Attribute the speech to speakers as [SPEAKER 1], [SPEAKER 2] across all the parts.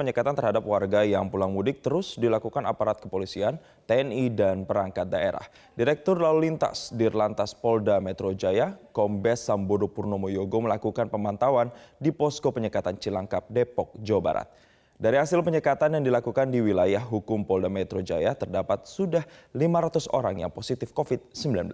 [SPEAKER 1] penyekatan terhadap warga yang pulang mudik terus dilakukan aparat kepolisian, TNI, dan perangkat daerah. Direktur Lalu Lintas Dirlantas Polda Metro Jaya, Kombes Sambodo Purnomo Yogo melakukan pemantauan di posko penyekatan Cilangkap, Depok, Jawa Barat. Dari hasil penyekatan yang dilakukan di wilayah hukum Polda Metro Jaya terdapat sudah 500 orang yang positif COVID-19.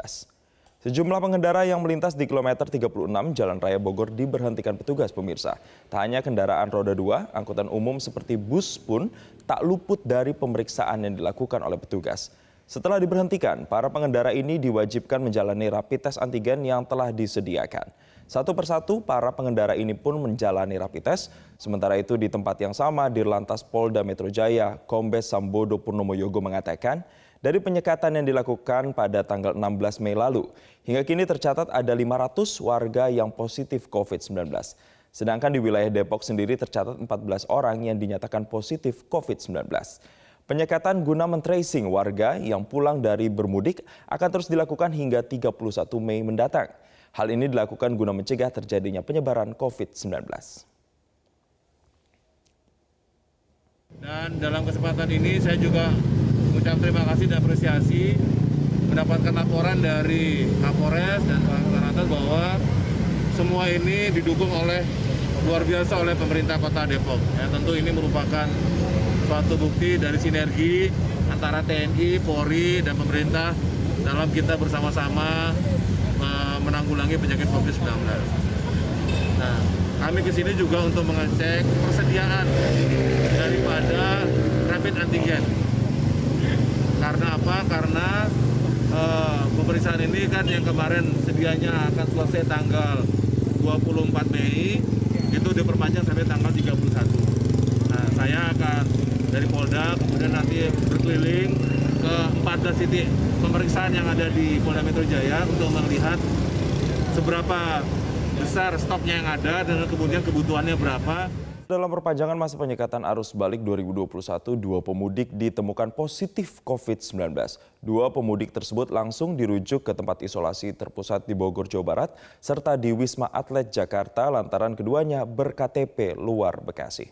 [SPEAKER 1] Sejumlah pengendara yang melintas di kilometer 36 Jalan Raya Bogor diberhentikan petugas pemirsa. Tak hanya kendaraan roda dua, angkutan umum seperti bus pun tak luput dari pemeriksaan yang dilakukan oleh petugas. Setelah diberhentikan, para pengendara ini diwajibkan menjalani rapid test antigen yang telah disediakan. Satu persatu para pengendara ini pun menjalani rapid test. Sementara itu di tempat yang sama, Dirlantas Polda Metro Jaya, Kombes Sambodo Purnomo Yogo mengatakan, dari penyekatan yang dilakukan pada tanggal 16 Mei lalu, hingga kini tercatat ada 500 warga yang positif COVID-19. Sedangkan di wilayah Depok sendiri tercatat 14 orang yang dinyatakan positif COVID-19. Penyekatan guna mentracing warga yang pulang dari bermudik akan terus dilakukan hingga 31 Mei mendatang. Hal ini dilakukan guna mencegah terjadinya penyebaran COVID-19.
[SPEAKER 2] Dan dalam kesempatan ini saya juga mengucap terima kasih dan apresiasi mendapatkan laporan dari Kapolres dan Pak bahwa semua ini didukung oleh luar biasa oleh pemerintah kota Depok. Ya, tentu ini merupakan suatu bukti dari sinergi antara TNI, Polri, dan pemerintah dalam kita bersama-sama menanggulangi penyakit COVID-19. Nah, kami ke sini juga untuk mengecek persediaan daripada rapid antigen karena apa? Karena uh, pemeriksaan ini kan yang kemarin sedianya akan selesai tanggal 24 Mei, itu diperpanjang sampai tanggal 31. Nah, saya akan dari Polda kemudian nanti berkeliling ke 14 titik pemeriksaan yang ada di Polda Metro Jaya untuk melihat seberapa besar stoknya yang ada dan kemudian kebutuhannya berapa.
[SPEAKER 1] Dalam perpanjangan masa penyekatan arus balik 2021, dua pemudik ditemukan positif COVID-19. Dua pemudik tersebut langsung dirujuk ke tempat isolasi terpusat di Bogor, Jawa Barat, serta di Wisma Atlet Jakarta lantaran keduanya berKTP luar Bekasi.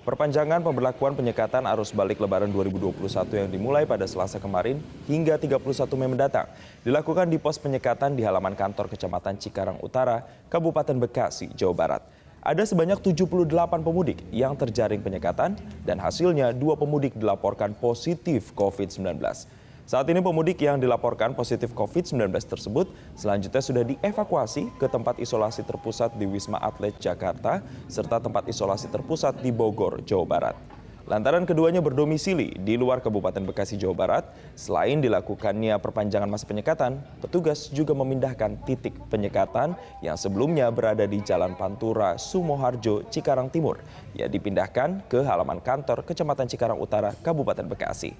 [SPEAKER 1] Perpanjangan pemberlakuan penyekatan arus balik lebaran 2021 yang dimulai pada selasa kemarin hingga 31 Mei mendatang dilakukan di pos penyekatan di halaman kantor Kecamatan Cikarang Utara, Kabupaten Bekasi, Jawa Barat. Ada sebanyak 78 pemudik yang terjaring penyekatan dan hasilnya dua pemudik dilaporkan positif COVID-19. Saat ini pemudik yang dilaporkan positif COVID-19 tersebut selanjutnya sudah dievakuasi ke tempat isolasi terpusat di Wisma Atlet Jakarta serta tempat isolasi terpusat di Bogor, Jawa Barat. Lantaran keduanya berdomisili di luar Kabupaten Bekasi, Jawa Barat, selain dilakukannya perpanjangan masa penyekatan, petugas juga memindahkan titik penyekatan yang sebelumnya berada di Jalan Pantura, Sumoharjo, Cikarang Timur, yang dipindahkan ke halaman kantor Kecamatan Cikarang Utara, Kabupaten Bekasi.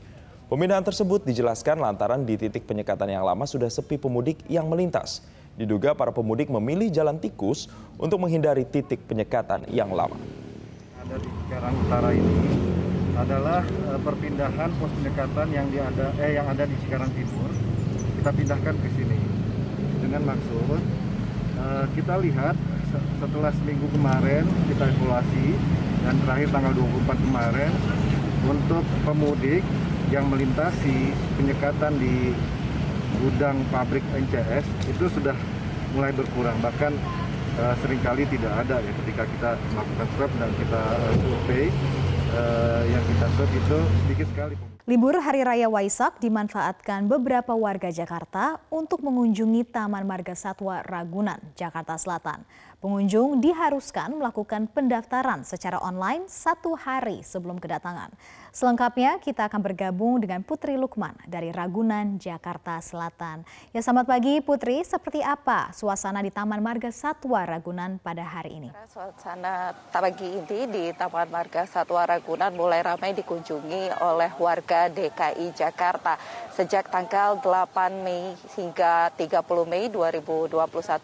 [SPEAKER 1] Pemindahan tersebut dijelaskan lantaran di titik penyekatan yang lama sudah sepi pemudik yang melintas. Diduga para pemudik memilih jalan tikus untuk menghindari titik penyekatan yang lama.
[SPEAKER 3] Ada di Cikarang Utara ini adalah uh, perpindahan pos penyekatan yang ada eh yang ada di Cikarang Timur. Kita pindahkan ke sini. Dengan maksud uh, kita lihat setelah seminggu kemarin kita evaluasi dan terakhir tanggal 24 kemarin untuk pemudik yang melintasi penyekatan di gudang pabrik NCS itu sudah mulai berkurang. Bahkan uh, sering kali tidak ada ya ketika kita melakukan swab dan kita survei yang kita itu sedikit sekali.
[SPEAKER 4] Libur Hari Raya Waisak dimanfaatkan beberapa warga Jakarta untuk mengunjungi Taman Marga Satwa Ragunan, Jakarta Selatan. Pengunjung diharuskan melakukan pendaftaran secara online satu hari sebelum kedatangan. Selengkapnya kita akan bergabung dengan Putri Lukman dari Ragunan, Jakarta Selatan. Ya selamat pagi Putri, seperti apa suasana di Taman Marga Satwa Ragunan pada hari ini?
[SPEAKER 5] Suasana pagi ini di Taman Marga Satwa Ragunan mulai ramai dikunjungi oleh warga DKI Jakarta. Sejak tanggal 8 Mei hingga 30 Mei 2021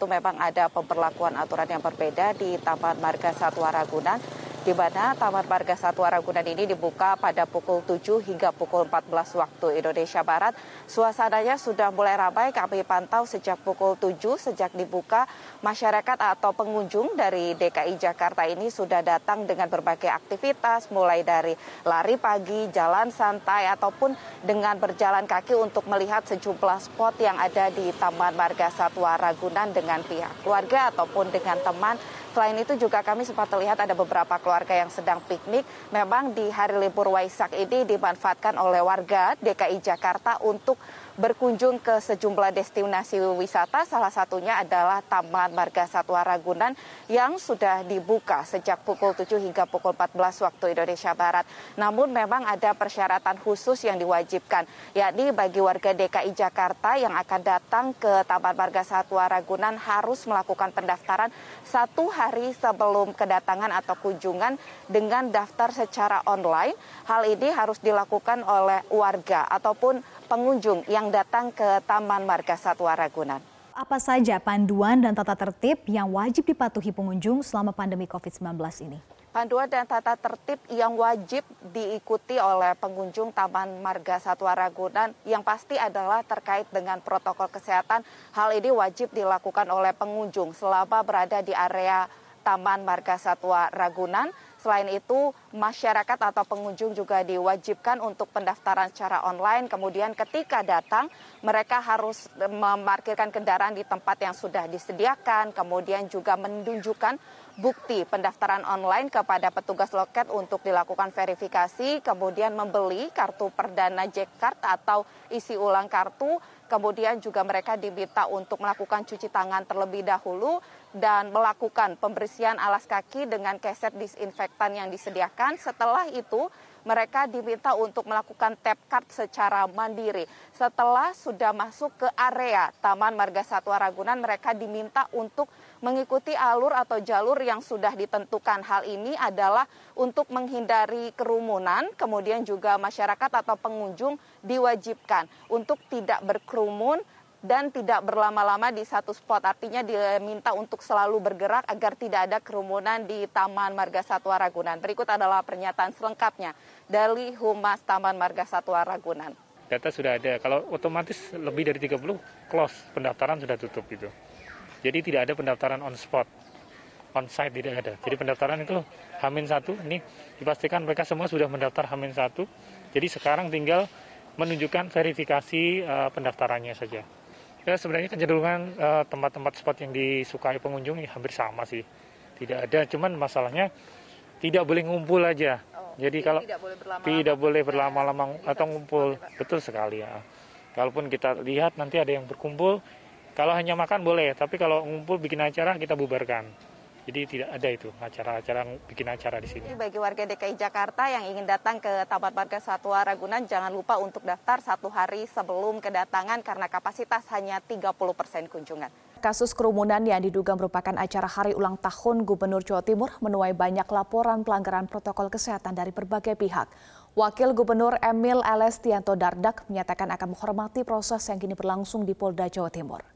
[SPEAKER 5] memang ada pemberlakuan aturan yang berbeda di Taman Marga Satwa Ragunan di mana Taman Marga Satwa Ragunan ini dibuka pada pukul 7 hingga pukul 14 waktu Indonesia Barat. Suasananya sudah mulai ramai, kami pantau sejak pukul 7 sejak dibuka masyarakat atau pengunjung dari DKI Jakarta ini sudah datang dengan berbagai aktivitas mulai dari lari pagi, jalan santai ataupun dengan berjalan kaki untuk melihat sejumlah spot yang ada di Taman Marga Satwa Ragunan dengan pihak keluarga ataupun dengan teman Selain itu juga kami sempat terlihat ada beberapa keluarga yang sedang piknik. Memang di hari libur Waisak ini dimanfaatkan oleh warga DKI Jakarta untuk berkunjung ke sejumlah destinasi wisata. Salah satunya adalah Taman Marga Satwa Ragunan yang sudah dibuka sejak pukul 7 hingga pukul 14 waktu Indonesia Barat. Namun memang ada persyaratan khusus yang diwajibkan, yakni bagi warga DKI Jakarta yang akan datang ke Taman Marga Satwa Ragunan harus melakukan pendaftaran satu hari sebelum kedatangan atau kunjungan dengan daftar secara online. Hal ini harus dilakukan oleh warga ataupun pengunjung yang datang ke Taman Marga Satwa Ragunan.
[SPEAKER 4] Apa saja panduan dan tata tertib yang wajib dipatuhi pengunjung selama pandemi COVID-19 ini?
[SPEAKER 5] Panduan dan tata tertib yang wajib diikuti oleh pengunjung Taman Marga Satwa Ragunan yang pasti adalah terkait dengan protokol kesehatan. Hal ini wajib dilakukan oleh pengunjung selama berada di area Taman Marga Satwa Ragunan Selain itu, masyarakat atau pengunjung juga diwajibkan untuk pendaftaran secara online. Kemudian ketika datang, mereka harus memarkirkan kendaraan di tempat yang sudah disediakan. Kemudian juga menunjukkan bukti pendaftaran online kepada petugas loket untuk dilakukan verifikasi. Kemudian membeli kartu perdana Jackcard atau isi ulang kartu Kemudian juga mereka diminta untuk melakukan cuci tangan terlebih dahulu dan melakukan pembersihan alas kaki dengan keset disinfektan yang disediakan. Setelah itu mereka diminta untuk melakukan tap card secara mandiri. Setelah sudah masuk ke area Taman Marga Satwa Ragunan, mereka diminta untuk mengikuti alur atau jalur yang sudah ditentukan. Hal ini adalah untuk menghindari kerumunan, kemudian juga masyarakat atau pengunjung diwajibkan untuk tidak berkerumun dan tidak berlama-lama di satu spot. Artinya diminta untuk selalu bergerak agar tidak ada kerumunan di Taman Marga Satwa Ragunan. Berikut adalah pernyataan selengkapnya dari Humas Taman Marga Satwa Ragunan.
[SPEAKER 6] Data sudah ada, kalau otomatis lebih dari 30 close, pendaftaran sudah tutup itu. Jadi tidak ada pendaftaran on spot, on site tidak ada. Jadi pendaftaran itu Hamin satu, ini dipastikan mereka semua sudah mendaftar Hamin satu. Jadi sekarang tinggal menunjukkan verifikasi uh, pendaftarannya saja. Ya sebenarnya kecenderungan uh, tempat-tempat spot yang disukai pengunjung ya, hampir sama sih. Tidak ada, cuman masalahnya tidak boleh ngumpul aja. Oh, jadi kalau tidak boleh berlama-lama, tidak boleh berlama-lama atau ngumpul, betul sekali ya. Kalaupun kita lihat nanti ada yang berkumpul, kalau hanya makan boleh, tapi kalau ngumpul bikin acara kita bubarkan. Jadi tidak ada itu acara-acara bikin acara di sini.
[SPEAKER 5] Bagi warga DKI Jakarta yang ingin datang ke Taman Marga Satwa Ragunan, jangan lupa untuk daftar satu hari sebelum kedatangan karena kapasitas hanya 30 persen kunjungan.
[SPEAKER 7] Kasus kerumunan yang diduga merupakan acara hari ulang tahun Gubernur Jawa Timur menuai banyak laporan pelanggaran protokol kesehatan dari berbagai pihak. Wakil Gubernur Emil Elestianto Dardak menyatakan akan menghormati proses yang kini berlangsung di Polda Jawa Timur.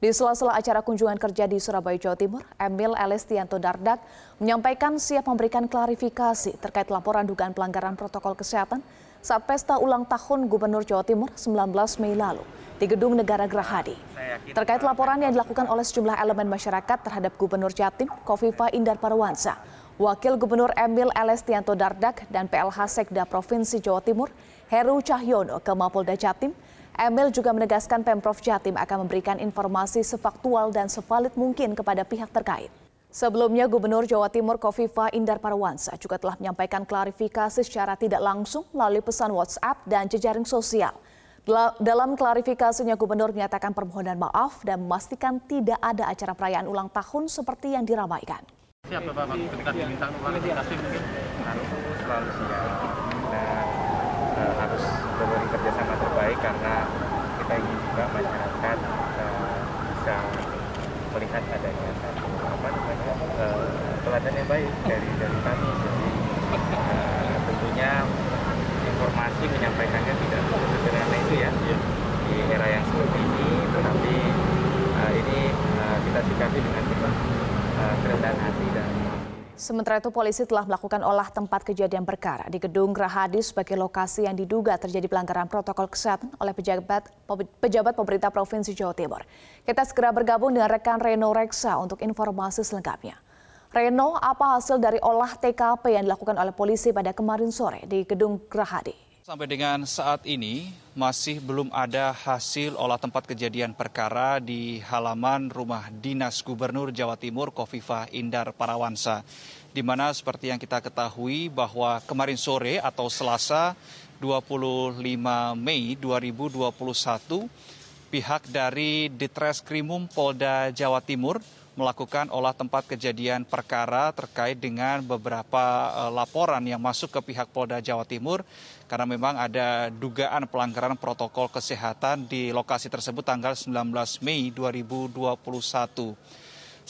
[SPEAKER 7] Di sela-sela acara kunjungan kerja di Surabaya, Jawa Timur, Emil Elestianto Dardak menyampaikan siap memberikan klarifikasi terkait laporan dugaan pelanggaran protokol kesehatan saat pesta ulang tahun Gubernur Jawa Timur 19 Mei lalu di Gedung Negara Gerahadi. Terkait laporan yang dilakukan oleh sejumlah elemen masyarakat terhadap Gubernur Jatim, Kofifa Indar Parawansa, Wakil Gubernur Emil Elestianto Dardak dan PLH Sekda Provinsi Jawa Timur, Heru Cahyono ke Mapolda Jatim, Emil juga menegaskan Pemprov Jatim akan memberikan informasi sefaktual dan sevalid mungkin kepada pihak terkait. Sebelumnya, Gubernur Jawa Timur Kofifa Indar Parawansa juga telah menyampaikan klarifikasi secara tidak langsung melalui pesan WhatsApp dan jejaring sosial. Dalam klarifikasinya, Gubernur menyatakan permohonan maaf dan memastikan tidak ada acara perayaan ulang tahun seperti yang diramaikan.
[SPEAKER 2] Siap Bapak, ketika diminta klarifikasi mungkin
[SPEAKER 8] selalu siap uh, harus memberi terbaik karena kita ingin juga masyarakat uh, bisa melihat adanya satu apa namanya uh, teladan yang baik dari dari kami. Jadi uh, tentunya informasi menyampaikannya tidak sederhana itu ya iya. di era yang seperti ini tetapi uh, ini uh, kita sikapi dengan penuh uh, kerendahan hati dan
[SPEAKER 7] Sementara itu polisi telah melakukan olah tempat kejadian perkara di gedung Gerahadi sebagai lokasi yang diduga terjadi pelanggaran protokol kesehatan oleh pejabat pejabat pemerintah Provinsi Jawa Timur. Kita segera bergabung dengan rekan Reno Reksa untuk informasi selengkapnya. Reno, apa hasil dari olah TKP yang dilakukan oleh polisi pada kemarin sore di gedung Gerahadi?
[SPEAKER 9] Sampai dengan saat ini masih belum ada hasil olah tempat kejadian perkara di halaman rumah dinas Gubernur Jawa Timur Kofifa Indar Parawansa. Di mana seperti yang kita ketahui bahwa kemarin sore atau Selasa 25 Mei 2021 pihak dari Ditreskrimum Polda Jawa Timur melakukan olah tempat kejadian perkara terkait dengan beberapa uh, laporan yang masuk ke pihak Polda Jawa Timur karena memang ada dugaan pelanggaran protokol kesehatan di lokasi tersebut tanggal 19 Mei 2021.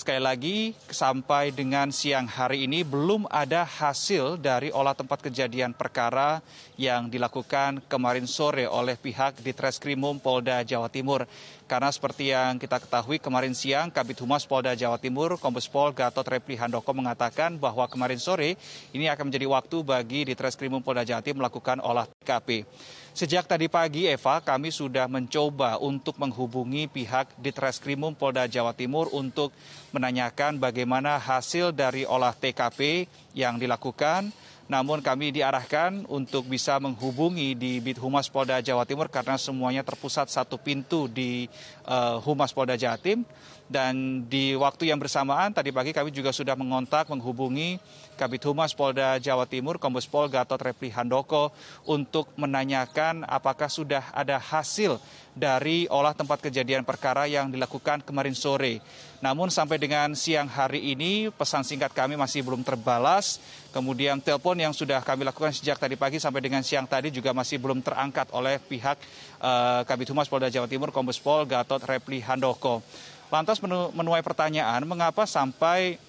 [SPEAKER 9] Sekali lagi, sampai dengan siang hari ini belum ada hasil dari olah tempat kejadian perkara yang dilakukan kemarin sore oleh pihak di Treskrimum Polda Jawa Timur. Karena seperti yang kita ketahui kemarin siang Kabit Humas Polda Jawa Timur Kombes Pol Gatot Repli Handoko mengatakan bahwa kemarin sore ini akan menjadi waktu bagi di Treskrimum Polda Jawa Timur melakukan olah TKP. Sejak tadi pagi Eva kami sudah mencoba untuk menghubungi pihak di Treskrimum Polda Jawa Timur untuk menanyakan bagaimana hasil dari olah TKP yang dilakukan namun kami diarahkan untuk bisa menghubungi di Bit Humas Polda Jawa Timur karena semuanya terpusat satu pintu di uh, Humas Polda Jatim dan di waktu yang bersamaan tadi pagi kami juga sudah mengontak menghubungi Kabit Humas Polda Jawa Timur Kombes Pol Gatot Repli Handoko untuk menanyakan apakah sudah ada hasil dari olah tempat kejadian perkara yang dilakukan kemarin sore. Namun sampai dengan siang hari ini pesan singkat kami masih belum terbalas. Kemudian telepon yang sudah kami lakukan sejak tadi pagi sampai dengan siang tadi juga masih belum terangkat oleh pihak uh, Kabit Humas Polda Jawa Timur Kombes Pol Gatot Repli Handoko. Lantas menuai pertanyaan mengapa sampai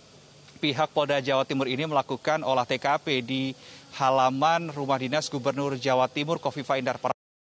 [SPEAKER 9] pihak Polda Jawa Timur ini melakukan olah TKP di halaman rumah dinas Gubernur Jawa Timur Kofifa Indar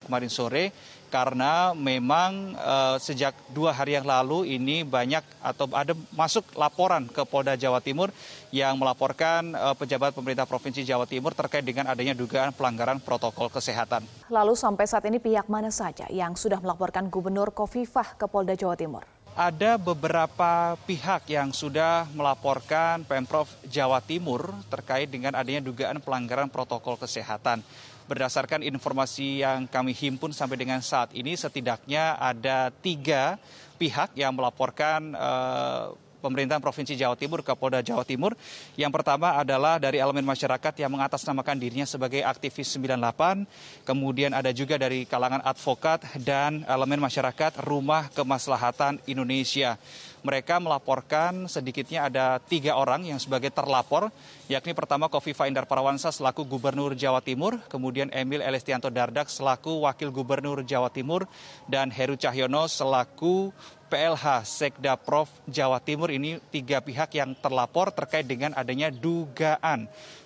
[SPEAKER 9] kemarin sore karena memang uh, sejak dua hari yang lalu ini banyak atau ada masuk laporan ke Polda Jawa Timur yang melaporkan uh, pejabat pemerintah Provinsi Jawa Timur terkait dengan adanya dugaan pelanggaran protokol kesehatan.
[SPEAKER 7] Lalu sampai saat ini pihak mana saja yang sudah melaporkan Gubernur Kofifah ke Polda Jawa Timur?
[SPEAKER 9] ada beberapa pihak yang sudah melaporkan Pemprov Jawa Timur terkait dengan adanya dugaan pelanggaran protokol kesehatan. Berdasarkan informasi yang kami himpun sampai dengan saat ini, setidaknya ada tiga pihak yang melaporkan uh, pemerintahan Provinsi Jawa Timur ke Polda Jawa Timur. Yang pertama adalah dari elemen masyarakat yang mengatasnamakan dirinya sebagai aktivis 98, kemudian ada juga dari kalangan advokat dan elemen masyarakat Rumah Kemaslahatan Indonesia. Mereka melaporkan sedikitnya ada tiga orang yang sebagai terlapor, yakni pertama Kofifa Indar Parawansa selaku Gubernur Jawa Timur, kemudian Emil Elestianto Dardak selaku Wakil Gubernur Jawa Timur, dan Heru Cahyono selaku PLH Sekda Prof Jawa Timur. Ini tiga pihak yang terlapor terkait dengan adanya dugaan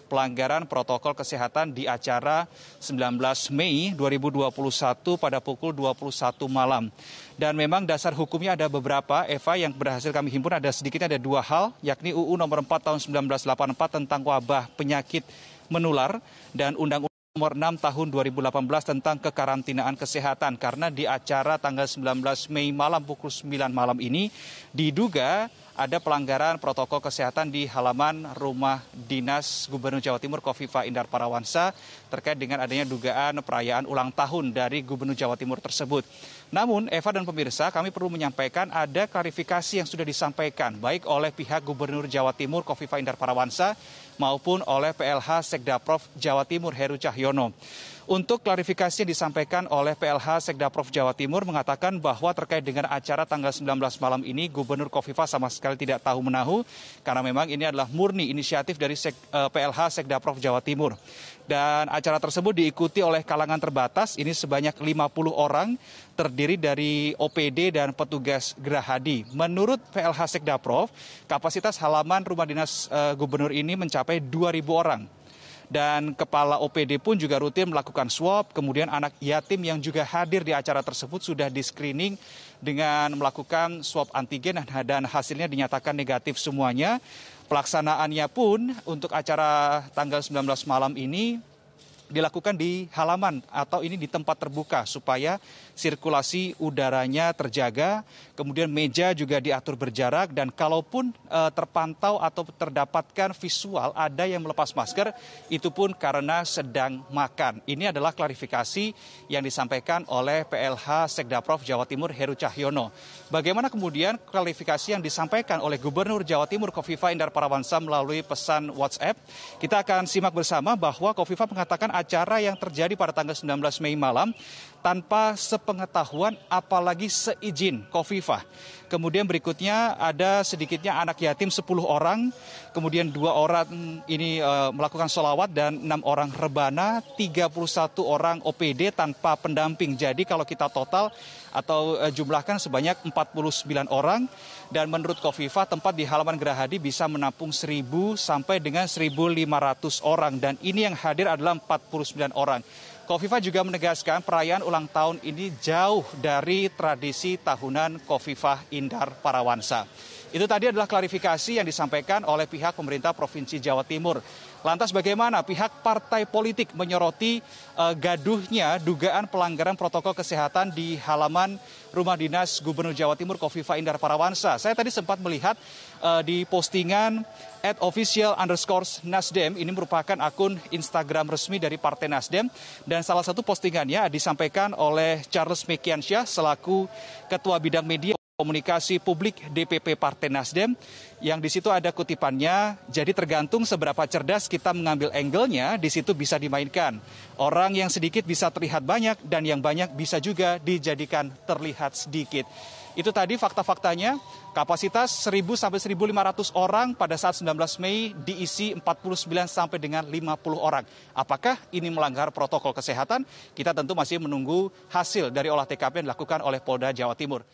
[SPEAKER 9] pelanggaran protokol kesehatan di acara 19 Mei 2021 pada pukul 21 malam. Dan memang dasar hukumnya ada beberapa, Eva, yang berhasil kami himpun ada sedikitnya ada dua hal, yakni UU nomor 4 tahun 1984 tentang wabah penyakit menular dan Undang-Undang nomor 6 tahun 2018 tentang kekarantinaan kesehatan karena di acara tanggal 19 Mei malam pukul 9 malam ini diduga ada pelanggaran protokol kesehatan di halaman rumah dinas Gubernur Jawa Timur Kofifa Indar Parawansa terkait dengan adanya dugaan perayaan ulang tahun dari Gubernur Jawa Timur tersebut. Namun Eva dan pemirsa kami perlu menyampaikan ada klarifikasi yang sudah disampaikan baik oleh pihak Gubernur Jawa Timur Kofifa Indar Parawansa maupun oleh PLH Sekda Prof Jawa Timur Heru Cahyono. Untuk klarifikasi yang disampaikan oleh PLH Sekda Prof Jawa Timur mengatakan bahwa terkait dengan acara tanggal 19 malam ini Gubernur Kofifa sama sekali tidak tahu menahu karena memang ini adalah murni inisiatif dari Sek, uh, eh, PLH Sekda Prof Jawa Timur. Dan acara tersebut diikuti oleh kalangan terbatas, ini sebanyak 50 orang terdiri dari OPD dan petugas Gerahadi. Menurut PLH Sekda Prof, kapasitas halaman rumah dinas uh, gubernur ini mencapai 2.000 orang dan kepala OPD pun juga rutin melakukan swab. Kemudian anak yatim yang juga hadir di acara tersebut sudah di screening dengan melakukan swab antigen dan hasilnya dinyatakan negatif semuanya. Pelaksanaannya pun untuk acara tanggal 19 malam ini dilakukan di halaman atau ini di tempat terbuka supaya sirkulasi udaranya terjaga, kemudian meja juga diatur berjarak dan kalaupun e, terpantau atau terdapatkan visual ada yang melepas masker itu pun karena sedang makan. Ini adalah klarifikasi yang disampaikan oleh PLH Sekdaprov Jawa Timur Heru Cahyono. Bagaimana kemudian klarifikasi yang disampaikan oleh Gubernur Jawa Timur Kofifa Indar Parawansa melalui pesan WhatsApp? Kita akan simak bersama bahwa Kofifa mengatakan acara yang terjadi pada tanggal 19 Mei malam tanpa sepengetahuan apalagi seizin Kofifah. Kemudian berikutnya ada sedikitnya anak yatim 10 orang, kemudian dua orang ini e, melakukan sholawat dan enam orang rebana, 31 orang OPD tanpa pendamping. Jadi kalau kita total atau e, jumlahkan sebanyak 49 orang dan menurut Kofifa tempat di halaman Gerahadi bisa menampung 1000 sampai dengan 1500 orang dan ini yang hadir adalah 49 orang. Kofifa juga menegaskan perayaan ulang tahun ini jauh dari tradisi tahunan Kofifa Indar Parawansa. Itu tadi adalah klarifikasi yang disampaikan oleh pihak pemerintah Provinsi Jawa Timur. Lantas bagaimana pihak partai politik menyoroti uh, gaduhnya dugaan pelanggaran protokol kesehatan di halaman rumah dinas Gubernur Jawa Timur Kofifa Indar Parawansa. Saya tadi sempat melihat uh, di postingan at official underscore Nasdem ini merupakan akun Instagram resmi dari Partai Nasdem dan salah satu postingannya disampaikan oleh Charles Mekiansyah selaku Ketua Bidang Media komunikasi publik DPP Partai Nasdem yang di situ ada kutipannya jadi tergantung seberapa cerdas kita mengambil angle-nya di situ bisa dimainkan orang yang sedikit bisa terlihat banyak dan yang banyak bisa juga dijadikan terlihat sedikit itu tadi fakta-faktanya kapasitas 1000 sampai 1500 orang pada saat 19 Mei diisi 49 sampai dengan 50 orang. Apakah ini melanggar protokol kesehatan? Kita tentu masih menunggu hasil dari olah TKP yang dilakukan oleh Polda Jawa Timur.